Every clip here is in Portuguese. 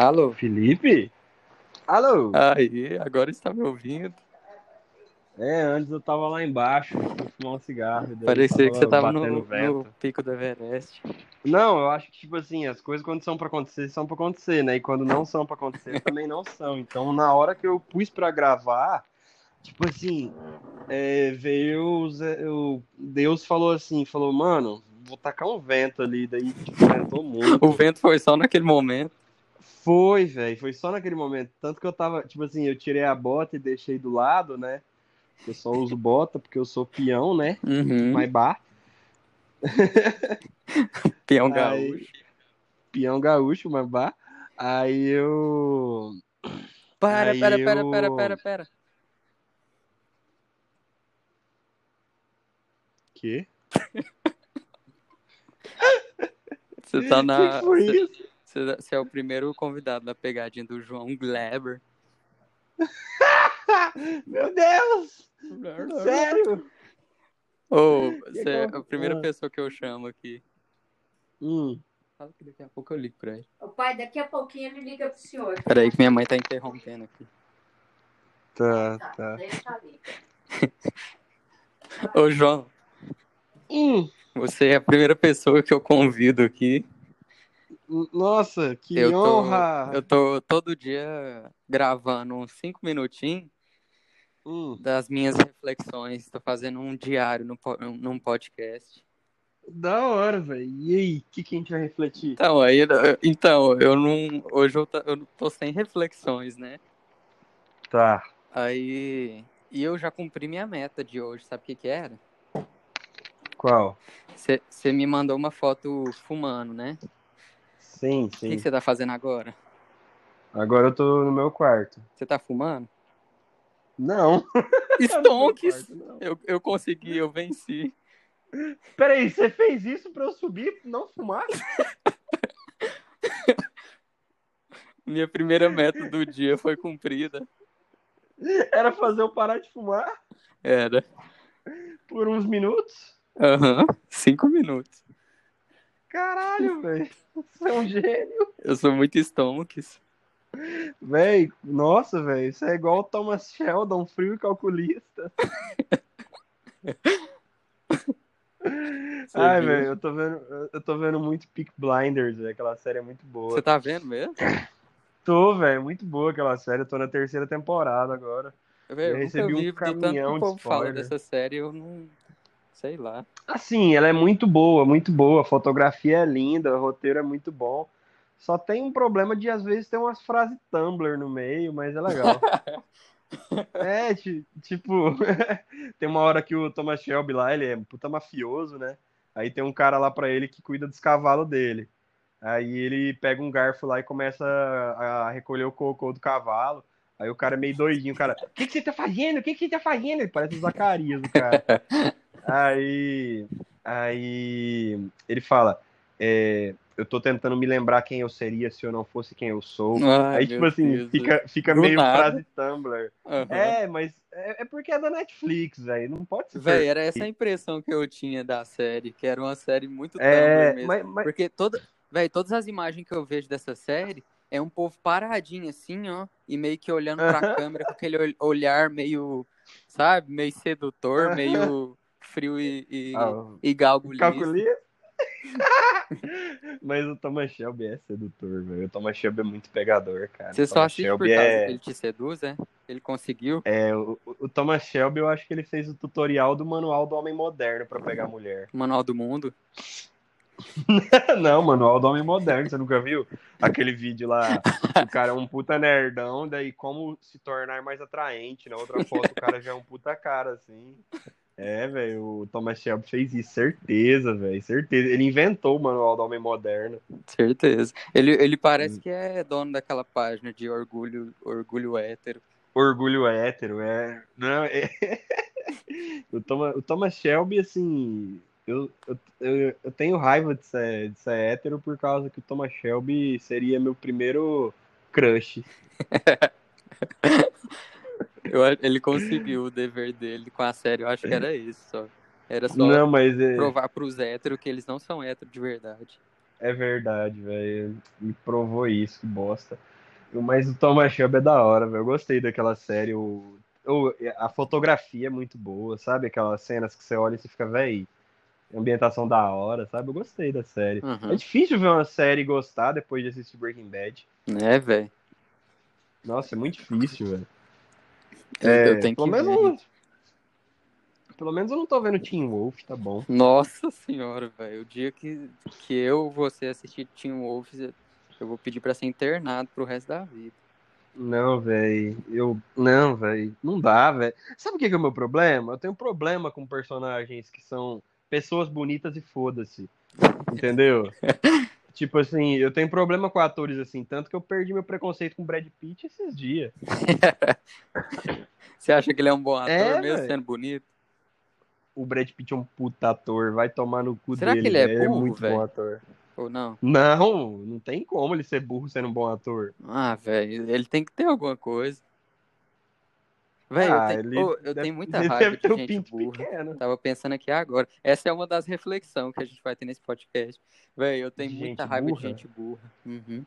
Alô? Felipe? Alô? Aí, agora está me ouvindo. É, antes eu tava lá embaixo, fumar um cigarro. Parecia que você tava no, vento. no pico do Everest. Não, eu acho que, tipo assim, as coisas quando são pra acontecer, são pra acontecer, né? E quando não são pra acontecer, também não são. Então, na hora que eu pus pra gravar, tipo assim, é, veio. os- o Deus falou assim: falou, mano, vou tacar um vento ali. Daí, tipo, ventou muito. O vento foi só naquele momento. Foi, velho, foi só naquele momento. Tanto que eu tava, tipo assim, eu tirei a bota e deixei do lado, né? Eu só uso bota porque eu sou peão, né? Uhum. Mais bar. Peão Aí- gaúcho. Peão gaúcho, mais bar. Aí eu. Para, Aí pera, pera, eu- pera, pera, pera. Quê? Você tá na. que foi isso? Você você é o primeiro convidado da pegadinha do João Gleber. Meu Deus! Sério? Ô, você é a primeira pessoa que eu chamo aqui. Hum. Fala que daqui a pouco eu ligo pra ele. O pai, daqui a pouquinho ele liga pro senhor. Peraí que minha mãe tá interrompendo aqui. Tá, Tá, tá. deixa ali. Ô, João, Hum. você é a primeira pessoa que eu convido aqui. Nossa, que Eu tô, honra! eu tô todo dia gravando uns cinco minutinhos Hum. das minhas reflexões. Tô fazendo um diário num podcast. Da hora, velho. E aí, o que, que a gente vai refletir? Então, aí, então, eu não. Hoje eu, tá- eu tô sem reflexões, né? Tá. Aí. E eu já cumpri minha meta de hoje, sabe o que que era? Qual? Você me mandou uma foto fumando, né? Sim, O que sim. você tá fazendo agora? Agora eu tô no meu quarto. Você tá fumando? Não. Stonks! quarto, não. Eu, eu consegui, eu venci. Peraí, você fez isso pra eu subir e não fumar? Minha primeira meta do dia foi cumprida. Era fazer eu parar de fumar Era. por uns minutos? Aham. Cinco minutos. Caralho, velho. Você é um gênio. Eu sou muito Stonks. Véi, nossa, velho. Isso é igual o Thomas Sheldon, frio e calculista. Ai, viu? velho, eu tô vendo, eu tô vendo muito Peak Blinders, velho. Aquela série é muito boa. Você tá vendo mesmo? Tô, velho, muito boa aquela série. Eu tô na terceira temporada agora. Véi, Eu, recebi um caminhão de povo fala spoiler. dessa série, eu não. Sei lá. Assim, ela é muito boa, muito boa. A fotografia é linda, o roteiro é muito bom. Só tem um problema de às vezes ter umas frases Tumblr no meio, mas é legal. É, ti- tipo, tem uma hora que o Thomas Shelby lá, ele é um puta mafioso, né? Aí tem um cara lá pra ele que cuida dos cavalos dele. Aí ele pega um garfo lá e começa a a recolher o cocô do cavalo. Aí o cara é meio doidinho, o cara, o que, que você tá fazendo? O que, que você tá fazendo? Ele parece o Zacarias, o cara. Aí, aí ele fala, é, eu tô tentando me lembrar quem eu seria se eu não fosse quem eu sou. Ai, aí, tipo assim, Deus. fica, fica meio nada. frase Tumblr. Aham. É, mas é, é porque é da Netflix, velho. Não pode ser. Véi, era essa a impressão que eu tinha da série, que era uma série muito É, Tumblr mesmo. mas, mas- Porque toda, véi, todas as imagens que eu vejo dessa série é um povo paradinho assim, ó, e meio que olhando pra câmera com aquele ol- olhar meio, sabe, meio sedutor, meio frio e, e, Ah, e galgulista. calculia. mas o Thomas Shelby é sedutor, velho. O Thomas Shelby é muito pegador, cara. Você só por Shelby causa é, que ele te seduz, é? Ele conseguiu? é o, o Thomas Shelby, eu acho que ele fez o tutorial do manual do homem moderno pra pegar mulher. Manual do Mundo. Não, manual do homem moderno, você nunca viu? Aquele vídeo lá, o cara é um puta nerdão, daí como se tornar mais atraente. Na outra foto, o cara já é um puta cara, assim. É, velho, o Thomas Shelby fez isso, certeza, velho, certeza. Ele inventou o manual do homem moderno. Certeza. Ele, ele parece Hum. que é dono daquela página de orgulho, orgulho hétero. Orgulho hétero, é. Não, é... o, Thomas, o Thomas Shelby, assim. Eu, eu, eu, eu tenho raiva de ser, de ser hétero por causa que o Thomas Shelby seria meu primeiro crush. Eu, ele conseguiu o dever dele com a série, eu acho que era isso só. Era só Não, mas é, provar pros héteros que eles não são héteros de verdade. é verdade, velho. Me provou isso, que bosta. Mas o Thomas Shelby é da hora, velho. Eu gostei daquela série. O, o, a fotografia é muito boa, sabe? Aquelas cenas que você olha e você fica, velho, ambientação da hora, sabe? Eu gostei da série. Uhum. É difícil ver uma série e gostar depois de assistir Breaking Bad. É, velho. Nossa, é muito difícil, velho. É, eu tenho que pelo ver. menos, pelo menos eu não tô vendo Teen Wolf, tá bom. Nossa senhora, velho. O dia que, que eu, você assistir Teen Wolf, eu vou pedir pra ser internado pro resto da vida. Não, velho. Eu. Não, velho. Não dá, velho. Sabe o que que é o meu problema? Eu tenho um problema com personagens que são pessoas bonitas e foda-se. Entendeu? tipo assim, eu tenho problema com atores assim, tanto que eu perdi meu preconceito com Brad Pitt esses dias. Você acha que ele é um bom ator É, mesmo velho. sendo bonito? O Brad Pitt é um puta ator, vai tomar no cu Será que dele. ele é burro, muito velho? bom ator. Ou não? Não, não tem como ele ser burro sendo um bom ator. Ah, velho, ele tem que ter alguma coisa. Velho, ah, eu, tenho, ô, eu deve- tenho muita raiva de um gente pinto burra. pequeno. Tava pensando aqui agora. Essa é uma das reflexões que a gente vai ter nesse podcast. Velho, eu tenho De muita gente raiva burra? de gente burra. Uhum.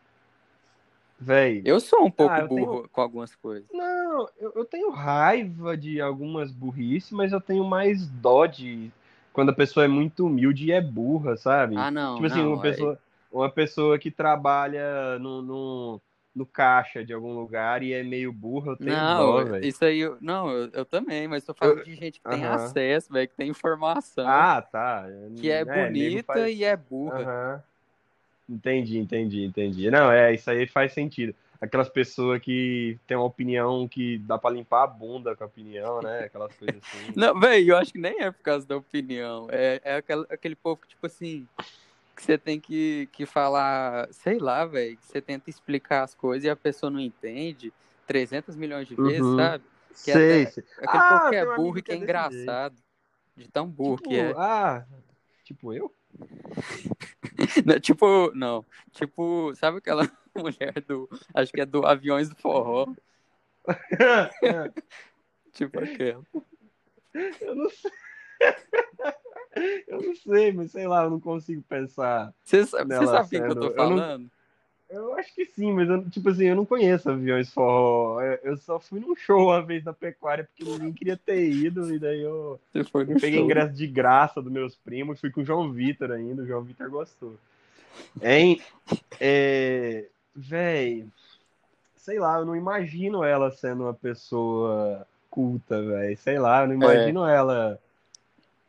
Véi, Eu sou um pouco Ah, eu tenho- burro com algumas coisas. Não, eu, eu tenho raiva de algumas burrices, mas eu tenho mais dó de quando a pessoa é muito humilde e é burra, sabe? Ah, não. tipo assim, não, uma pessoa, uma pessoa que trabalha no, no, no caixa de algum lugar e é meio burra, eu tenho Não, dó, velho. isso aí, eu- não, eu, eu também, mas tô falando de gente que tem Aham. acesso, velho, que tem informação, Ah, tá. que é, nego bonita faz- e é burra. Aham. Entendi, entendi, entendi. Não, é, isso aí faz sentido. Aquelas pessoas que têm uma opinião que dá pra limpar a bunda com a opinião, né? Aquelas coisas assim. Não, velho, eu acho que nem é por causa da opinião. É, é aquela- aquele povo que, tipo assim, que você tem que, que falar, sei lá, velho, que você tenta explicar as coisas e a pessoa não entende 300 milhões de vezes, Uhum. sabe? Que é Sei, até- sei. Aquele Ah, povo que é burro e que é é engraçado. De tão burro Tipo, que é. Ah, tipo eu? Não, tipo, não. Tipo, sabe aquela mulher do. Acho que é do Aviões do Forró. Tipo aquela. eu não sei. eu não sei, mas sei lá, eu não consigo pensar. Você sabe, você Nela sabe o que, eu tô sendo- eu não- falando? Eu acho que sim, mas eu, tipo assim, eu não conheço aviões forró. Eu, eu só fui num show uma vez na pecuária porque ninguém queria ter ido, e daí eu no peguei show. ingresso de graça dos meus primos, fui com o João Vitor ainda, o João Vitor gostou. Hein? É, véi, sei lá, eu não imagino ela sendo uma pessoa culta, velho. Sei lá, eu não imagino ela.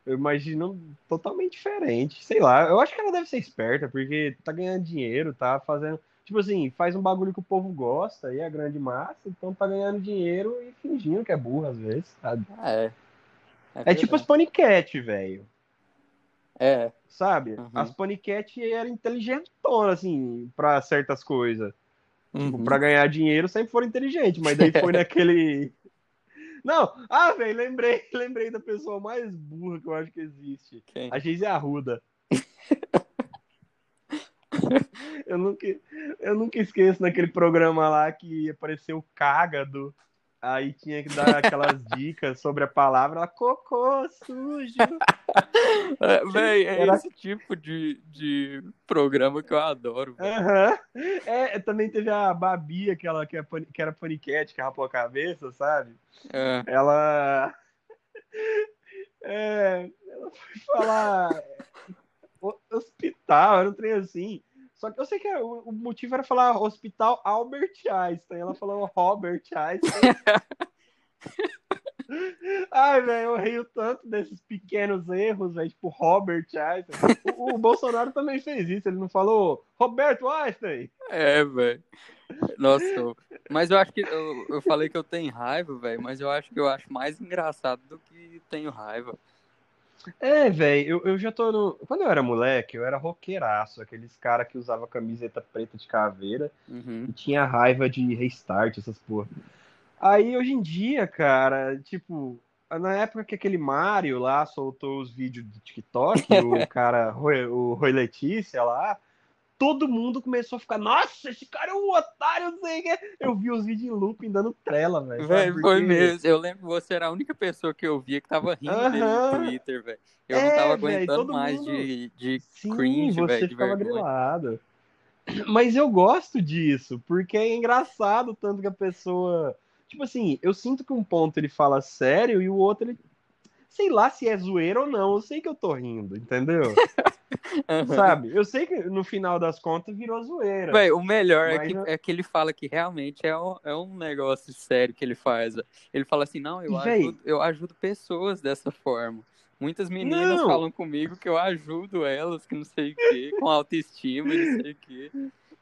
Eu imagino totalmente diferente. Sei lá, eu acho que ela deve ser esperta, porque tá ganhando dinheiro, tá fazendo. Tipo assim, faz um bagulho que o povo gosta e é a grande massa, então tá ganhando dinheiro e fingindo que é burro às vezes, sabe? Ah, é. É tipo as paniquete, velho. É. Sabe? Uhum. As paniquete eram inteligentonas, assim, pra certas coisas. Tipo, Uhum. pra ganhar dinheiro sempre foram inteligentes, mas daí foi naquele. Não, ah, velho, lembrei, lembrei da pessoa mais burra que eu acho que existe. Quem? A Geise Arruda. eu, nunca, eu nunca esqueço naquele programa lá que apareceu o cágado. Aí tinha que dar aquelas dicas sobre a palavra, ela, cocô sujo. É, véi, é Era- esse tipo de, de programa que eu adoro. véi. Aham. É, também teve a Babi, aquela que, é que era paniquete, que rapou a cabeça, sabe? É. Ela. É, ela foi falar. Hospital, era um trem assim. Só que eu sei que o, o motivo era falar Hospital Albert Einstein. Ela falou Robert Einstein. Ai, velho, eu rio tanto desses pequenos erros, velho, tipo Robert Einstein. O, o Bolsonaro também fez isso, ele não falou Roberto Einstein. É, velho. Nossa, mas eu acho que eu, eu falei que eu tenho raiva, velho, mas eu acho que eu acho mais engraçado do que tenho raiva. É, velho, eu, eu já tô no. Quando eu era moleque, eu era roqueiraço, aqueles cara que usava camiseta preta de caveira Uhum. e tinha raiva de restart, essas porra. Aí hoje em dia, cara, tipo, na época que aquele Mario lá soltou os vídeos do TikTok, o cara, o Roy Letícia lá, todo mundo começou a ficar, nossa, esse cara é um otário, não sei o que. Eu vi os vídeos em looping dando trela, velho. Sabe? foi Porque- mesmo. Eu lembro que você era a única pessoa que eu via que tava rindo dele no Aham. Twitter, velho. Eu não É, tava véi, aguentando mais mundo- de, de Sim, cringe, você velho, de ficava vergonha. grilado. Mas eu gosto disso, porque é engraçado tanto que a pessoa. Tipo assim, eu sinto que um ponto ele fala sério e o outro ele. Sei lá se é zoeira ou não, eu sei que eu tô rindo, entendeu? Sabe? Eu sei que no final das contas virou zoeira. Véi, o melhor é que, eu- é que ele fala que realmente é um, é um negócio sério que ele faz. Ele fala assim, não, eu, véi- ajudo, eu ajudo pessoas dessa forma. Muitas meninas Não. falam comigo que eu ajudo elas, que não sei o quê, com autoestima não sei o quê.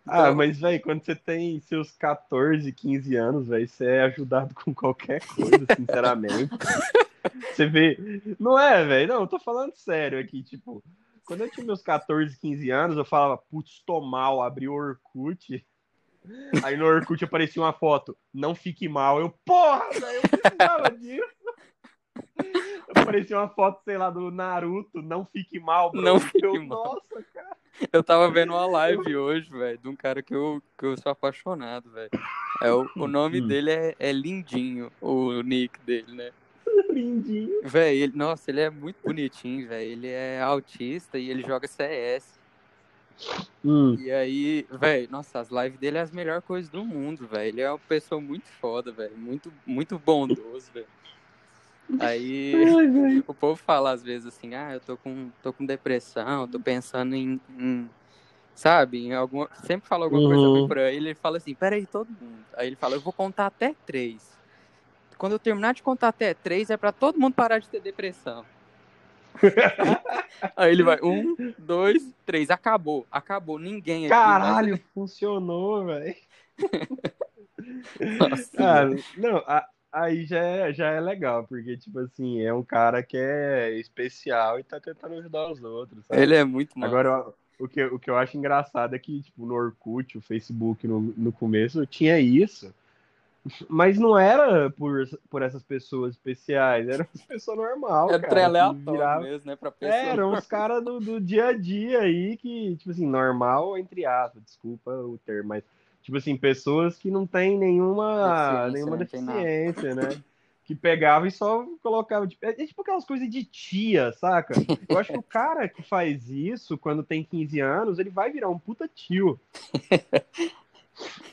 Ah, Então, mas, velho, quando você tem seus 14, 15 anos, velho, você é ajudado com qualquer coisa, sinceramente. Você vê. Não é, velho? Não, eu tô falando sério aqui, tipo. Quando eu tinha meus 14, 15 anos, eu falava, putz, tô mal, abri o Orkut. Aí no Orkut aparecia uma foto, não fique mal. Eu, porra, velho, eu precisava disso. Aparecia uma foto, sei lá, do Naruto, não fique mal, bro. Não fique eu, mal. Nossa. Eu tava vendo uma live hoje, velho, de um cara que eu, que eu sou apaixonado, velho. É, o, o nome Hum. dele é, é Lindinho, o nick dele, né? Lindinho. Véi, ele, nossa, ele é muito bonitinho, velho. Ele é autista e ele joga CS. Hum. E aí, velho, nossa, as lives dele é as melhores coisas do mundo, velho. Ele é uma pessoa muito foda, velho. Muito, muito bondoso, velho. Aí Ai, o povo fala às vezes assim, ah, eu tô com, tô com depressão, tô pensando em, em- sabe, em alguma. Sempre fala alguma coisa Uhum. ruim pra ele, ele fala assim, peraí, todo mundo. Aí ele fala, eu vou contar até três. Quando eu terminar de contar até três, é pra todo mundo parar de ter depressão. Aí ele vai, um, dois, três, acabou, acabou, ninguém aqui Caralho, funcionou, velho. Nossa, Ah, não, a- aí já é, já é legal, porque, tipo assim, é um cara que é especial e tá tentando ajudar os outros, sabe? Ele é muito massa. Agora, o que, o que eu acho engraçado é que, tipo, no Orkut, o Facebook, no, no começo, tinha isso, mas não era por, por essas pessoas especiais, eram as pessoas normais, é cara, aleatório virava- mesmo, né, pra pessoa. É, eram os caras do, do dia a dia aí que, tipo assim, normal, entre aspas, desculpa o termo, mas, tipo assim, pessoas que não têm nenhuma, Deficiência, nenhuma nada. deficiência, né? Que pegavam e só colocavam. Tipo, é, tipo aquelas coisas de tia, saca? Eu acho que o cara que faz isso quando tem 15 anos, ele vai virar um puta tio.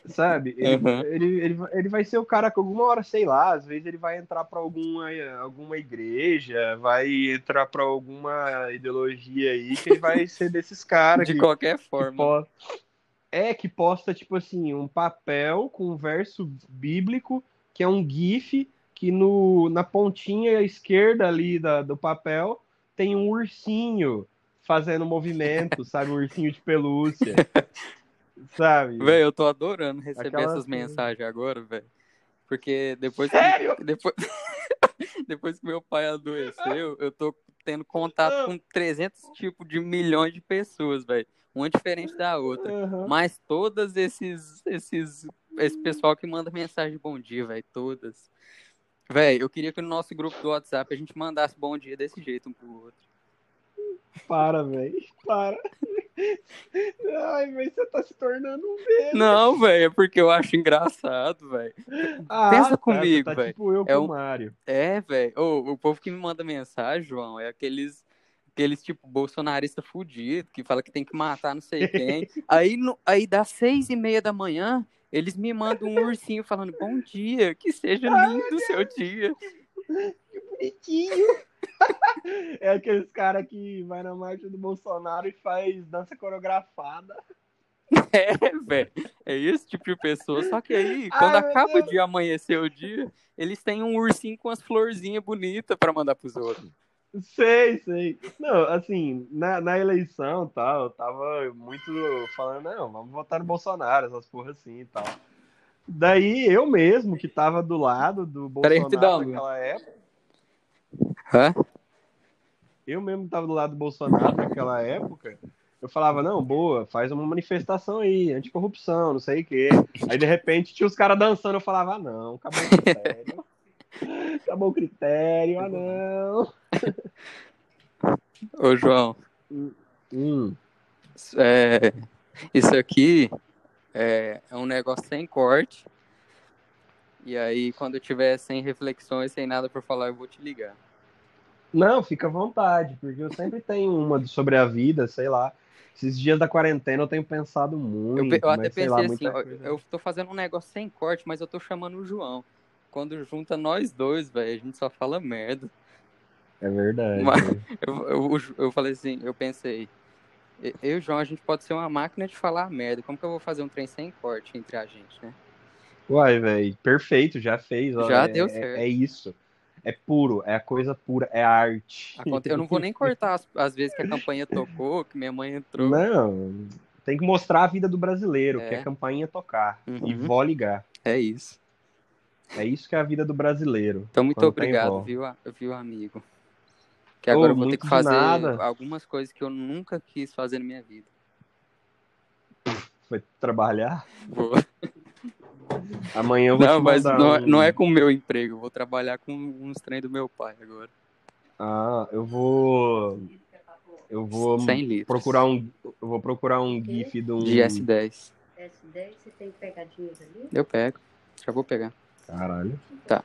Sabe? Ele, Uhum. ele, ele, vai- ele vai ser o cara que alguma hora, sei lá, às vezes ele vai entrar pra alguma, alguma igreja, vai entrar pra alguma ideologia aí, que ele vai ser desses caras De que, qualquer que forma. po- é que posta tipo assim um papel com um verso bíblico que é um gif que no, na pontinha esquerda ali da, do papel tem um ursinho fazendo movimento, sabe, um ursinho de pelúcia, sabe? Velho, eu tô adorando receber Aquela essas mensagens agora, velho. Porque depois que, Sério? depois, depois que meu pai adoeceu, eu tô tendo contato com 300 tipos de milhões de pessoas, velho. Uma diferente da outra. Aham. Mas todas esses, esses, esse pessoal que manda mensagem de bom dia, velho, todas. Velho, eu queria que no nosso grupo do WhatsApp a gente mandasse bom dia desse jeito um pro outro. Para, velho, para. Ai, mas você tá se tornando um deles. Não, velho, é porque eu acho engraçado, velho. Ah, pensa tá, comigo, você tá velho. tipo eu É com o Mário. É, velho. Ô, o povo que me manda mensagem, João, é aqueles, aqueles tipo bolsonarista fudido que fala que tem que matar não sei quem. aí, no, aí dá seis e meia da manhã, eles me mandam um ursinho falando bom dia, que seja lindo o seu dia. É aqueles cara que vai na marcha do Bolsonaro e faz dança coreografada. É, velho. É esse tipo de pessoa. Só que aí, Ai, quando meu acaba Deus. de amanhecer o dia, eles têm um ursinho com as florzinhas bonitas pra mandar pros outros. Sei, sei. Não, assim, na, na eleição tal, eu tava muito falando, não, vamos votar no Bolsonaro, essas porra assim e tal. Daí eu mesmo, que tava do lado do Bolsonaro naquela época, Hã? eu mesmo tava do lado do Bolsonaro naquela época, eu falava, não, boa, faz uma manifestação aí, anticorrupção, não sei o quê. Aí de repente tinha os caras dançando, eu falava, ah, não, acabou o critério. acabou o critério, ah, não. Ô, João, Hum, é, isso aqui é, é um negócio sem corte. E aí, quando eu tiver sem reflexões, sem nada pra falar, eu vou te ligar. Não, fica à vontade, porque eu sempre tenho uma sobre a vida, sei lá. Esses dias da quarentena eu tenho pensado muito. Eu, eu até mas, sei pensei lá, assim, ó, eu tô fazendo um negócio sem corte, mas eu tô chamando o João. Quando junta nós dois, velho, a gente só fala merda. É verdade. Mas- Eu, eu, eu falei assim, eu pensei, eu e o João, a gente pode ser uma máquina de falar merda. Como que eu vou fazer um trem sem corte entre a gente, né? Uai, velho, perfeito, já fez. ó, Já é- deu é- certo. É isso. É puro, é a coisa pura, é arte. Eu não vou nem cortar as, as vezes que a campanha tocou, que minha mãe entrou. Não, tem que mostrar a vida do brasileiro, É. que é a campainha tocar e Uhum. vó ligar. É isso. É isso que é a vida do brasileiro. Então, muito obrigado, viu, viu, amigo? Que agora eu vou ter que fazer nada. algumas coisas que eu nunca quis fazer na minha vida. Foi trabalhar. Vou. Amanhã eu vou Não, te mas não, é- um- não é com o meu emprego. Eu vou trabalhar com uns trem do meu pai agora. Ah, eu vou. Eu vou 100 litros. procurar um. Eu vou procurar um GIF de um. De S10. S10, você tem pegadinhas ali? Eu pego. Já vou pegar. Caralho. Tá.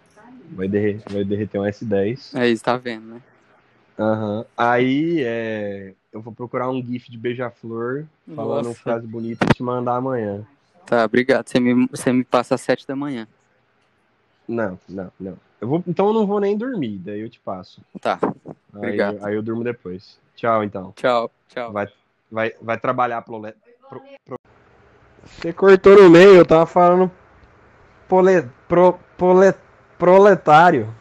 Vai, derre- vai derreter um S10. É isso, tá vendo, né? Aham. Aí é. Eu vou procurar um GIF de beija-flor falando uma Nossa. frase bonita e te mandar amanhã. Tá, obrigado. Você me, você me passa às 7 da manhã. Não, não, não. Eu vou, então eu não vou nem dormir, daí eu te passo. Tá. Aí, Obrigado. aí eu durmo depois. Tchau, então. Tchau, tchau. Vai, vai, vai trabalhar pro, pro, pro- Você cortou no meio, eu tava falando pole, pro, pole, proletário.